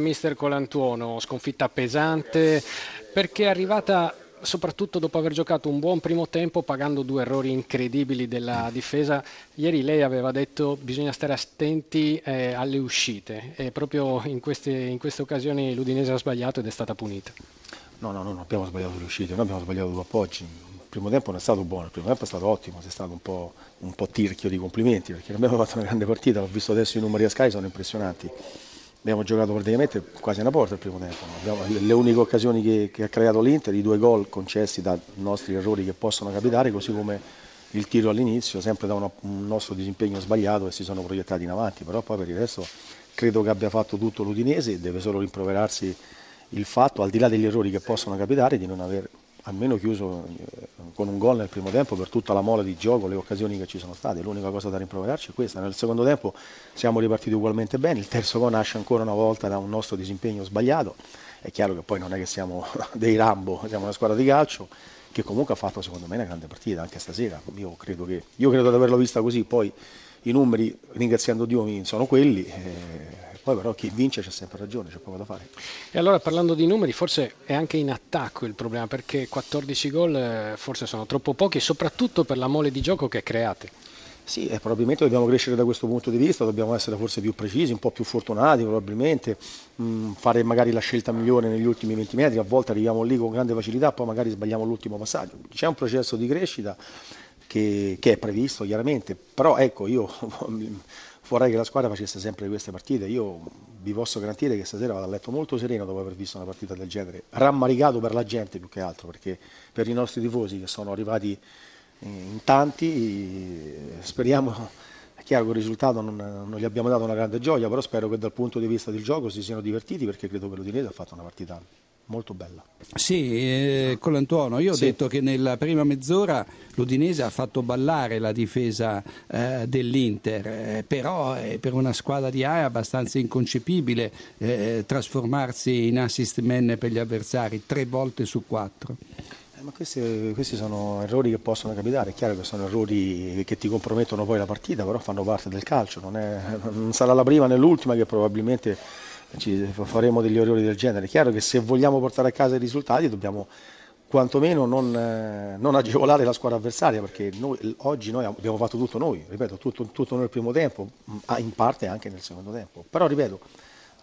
Mister Colantuono, sconfitta pesante perché è arrivata soprattutto dopo aver giocato un buon primo tempo pagando due errori incredibili della difesa. Ieri lei aveva detto bisogna stare attenti eh, alle uscite e proprio in queste, in queste occasioni l'Udinese ha sbagliato ed è stata punita. No, no, no, non abbiamo sbagliato le uscite, noi abbiamo sbagliato due appoggi. Il primo tempo non è stato buono, il primo tempo è stato ottimo, sei stato un po', un po tirchio di complimenti perché abbiamo fatto una grande partita, l'ho visto adesso i numeri a Sky, sono impressionanti abbiamo giocato praticamente quasi una porta il primo tempo. Abbiamo, le uniche occasioni che, che, ha creato l'Inter, i due gol concessi da nostri errori che possono capitare, così come il tiro all'inizio, sempre da una, un nostro disimpegno sbagliato e si sono proiettati in avanti, però poi per il resto credo che abbia fatto tutto l'Udinese, deve solo rimproverarsi il fatto, al di là degli errori che possono capitare, di non aver almeno chiuso eh, con un gol nel primo tempo per tutta la mole di gioco, le occasioni che ci sono state. L'unica cosa da rimproverarci è questa. Nel secondo tempo siamo ripartiti ugualmente bene, il terzo gol nasce ancora una volta da un nostro disimpegno sbagliato. È chiaro che poi non è che siamo dei Rambo, siamo una squadra di calcio che comunque ha fatto secondo me una grande partita anche stasera. Io credo, che, io credo di averlo vista così, poi i numeri, ringraziando Dio, sono quelli. Eh, poi però chi vince c'è sempre ragione, c'è poco da fare. E allora parlando di numeri, forse è anche in attacco il problema, perché 14 gol eh, forse sono troppo pochi, soprattutto per la mole di gioco che create. Sì, eh, probabilmente dobbiamo crescere da questo punto di vista, dobbiamo essere forse più precisi, un po' più fortunati probabilmente, mh, mm, fare magari la scelta migliore negli ultimi 20 metri, a volte arriviamo lì con grande facilità, poi magari sbagliamo l'ultimo passaggio. C'è un processo di crescita che, che è previsto chiaramente, però ecco io vorrei che la squadra facesse sempre queste partite. Io vi posso garantire che stasera vado a letto molto sereno dopo aver visto una partita del genere, rammaricato per la gente più che altro, perché per i nostri tifosi che sono arrivati in tanti, speriamo, è chiaro che il risultato non, non gli abbiamo dato una grande gioia, però spero che dal punto di vista del gioco si siano divertiti perché credo che l'Udinese ha fatto una partita molto bella. Sì, eh, Colantuono, io ho sì. detto che nella prima mezz'ora l'Udinese ha fatto ballare la difesa eh, dell'Inter, eh, però eh, per una squadra di A è abbastanza inconcepibile eh, trasformarsi in assist man per gli avversari tre volte su quattro. Eh, ma questi, questi, sono errori che possono capitare, è chiaro che sono errori che ti compromettono poi la partita, però fanno parte del calcio, non, è, non sarà la prima né l'ultima che probabilmente ci faremo degli errori del genere. È chiaro che se vogliamo portare a casa i risultati dobbiamo quantomeno non, eh, non agevolare la squadra avversaria perché noi, oggi noi abbiamo fatto tutto noi, ripeto, tutto, tutto nel primo tempo, in parte anche nel secondo tempo. Però ripeto,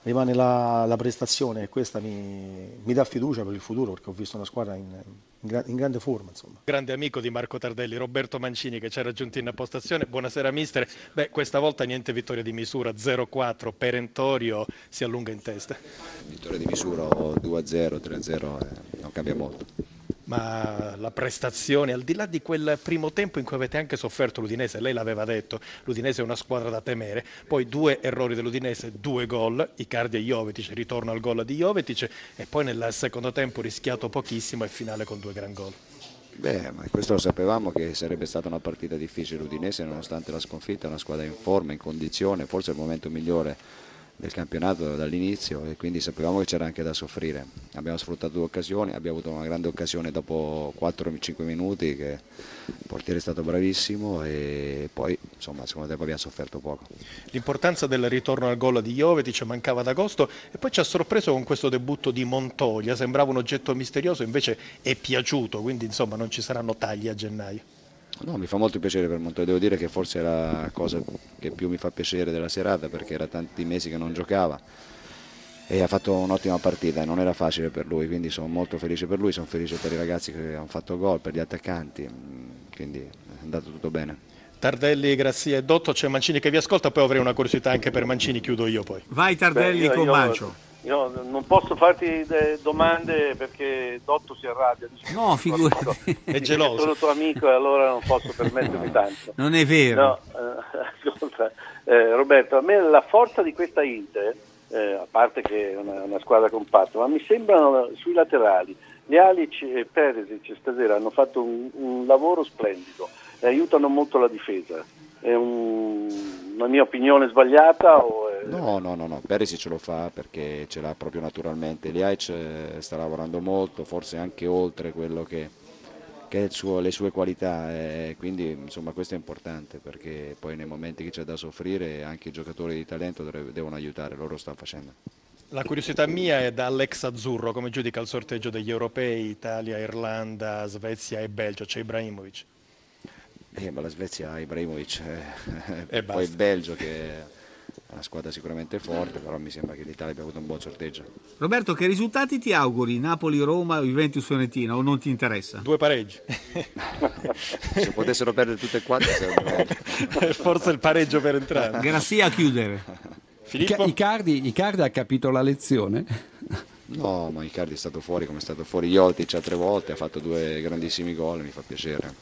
rimane la, la prestazione e questa mi, mi, dà fiducia per il futuro perché ho visto una squadra in, in, in, grande forma. Insomma. Grande amico di Marco Tardelli, Roberto Mancini che ci ha raggiunto in appostazione. Buonasera mister. Beh, questa volta niente vittoria di misura, 0-4, perentorio, si allunga in testa. Vittoria di misura 2-0, 3-0, eh, non cambia molto ma la prestazione, al di là di quel primo tempo in cui avete anche sofferto l'Udinese, lei l'aveva detto, l'Udinese è una squadra da temere, poi due errori dell'Udinese, due gol, Icardi e Jovetic, ritorno al gol di Jovetic e poi nel secondo tempo rischiato pochissimo e finale con due gran gol. Beh, ma questo lo sapevamo che sarebbe stata una partita difficile l'Udinese nonostante la sconfitta, è una squadra in forma, in condizione, forse è il momento migliore del campionato dall'inizio e quindi sapevamo che c'era anche da soffrire. Abbiamo sfruttato due occasioni, abbiamo avuto una grande occasione dopo 4-5 minuti che il portiere è stato bravissimo e poi insomma secondo tempo abbiamo sofferto poco. L'importanza del ritorno al gol di Jovetic mancava ad agosto e poi ci ha sorpreso con questo debutto di Montoya, sembrava un oggetto misterioso invece è piaciuto, quindi insomma non ci saranno tagli a gennaio. No, mi fa molto piacere per Montoya, devo dire che forse è la cosa che più mi fa piacere della serata perché era tanti mesi che non giocava e ha fatto un'ottima partita e non era facile per lui, quindi sono molto felice per lui, sono felice per i ragazzi che hanno fatto gol, per gli attaccanti, quindi è andato tutto bene. Tardelli, Grazia e Dotto, c'è Mancini che vi ascolta, poi avrei una curiosità anche per Mancini, chiudo io poi. Vai Tardelli Beh, io, con io... Mancio. Io non posso farti domande perché Dotto si arrabbia. Dice, no, figurati. È geloso. Sono tuo amico e allora non posso permettermi tanto. Non è vero. No, eh, ascolta, eh, Roberto, a me la forza di questa Inter, eh, a parte che è una, una, squadra compatta, ma mi sembrano sui laterali. Gli Alic e Peresic stasera hanno fatto un, un lavoro splendido e aiutano molto la difesa. È un, una mia opinione sbagliata? È... No, no, no, no, Perisic lo fa perché ce l'ha proprio naturalmente. Liaic eh, sta lavorando molto, forse anche oltre quello che, che suo, le sue qualità e quindi insomma questo è importante perché poi nei momenti che c'è da soffrire anche i giocatori di talento devono aiutare, loro lo stanno facendo. La curiosità mia è da Alex Azzurro, come giudica il sorteggio degli europei, Italia, Irlanda, Svezia e Belgio, c'è Ibrahimovic. Eh, ma la Svezia ha Ibrahimovic, eh, E poi. Belgio che è una squadra sicuramente forte, però mi sembra che l'Italia abbia avuto un buon sorteggio. Roberto, che risultati ti auguri? Napoli, Roma, Juventus, Fiorentina o non ti interessa? Due pareggi. Se potessero perdere tutte e quattro sarebbe meglio. Forse il pareggio per entrambi. Grassia a chiudere. Filippo? Icardi, Icardi ha capito la lezione? No, ma Icardi è stato fuori come è stato fuori Jotic altre volte, ha fatto due grandissimi gol, mi fa piacere.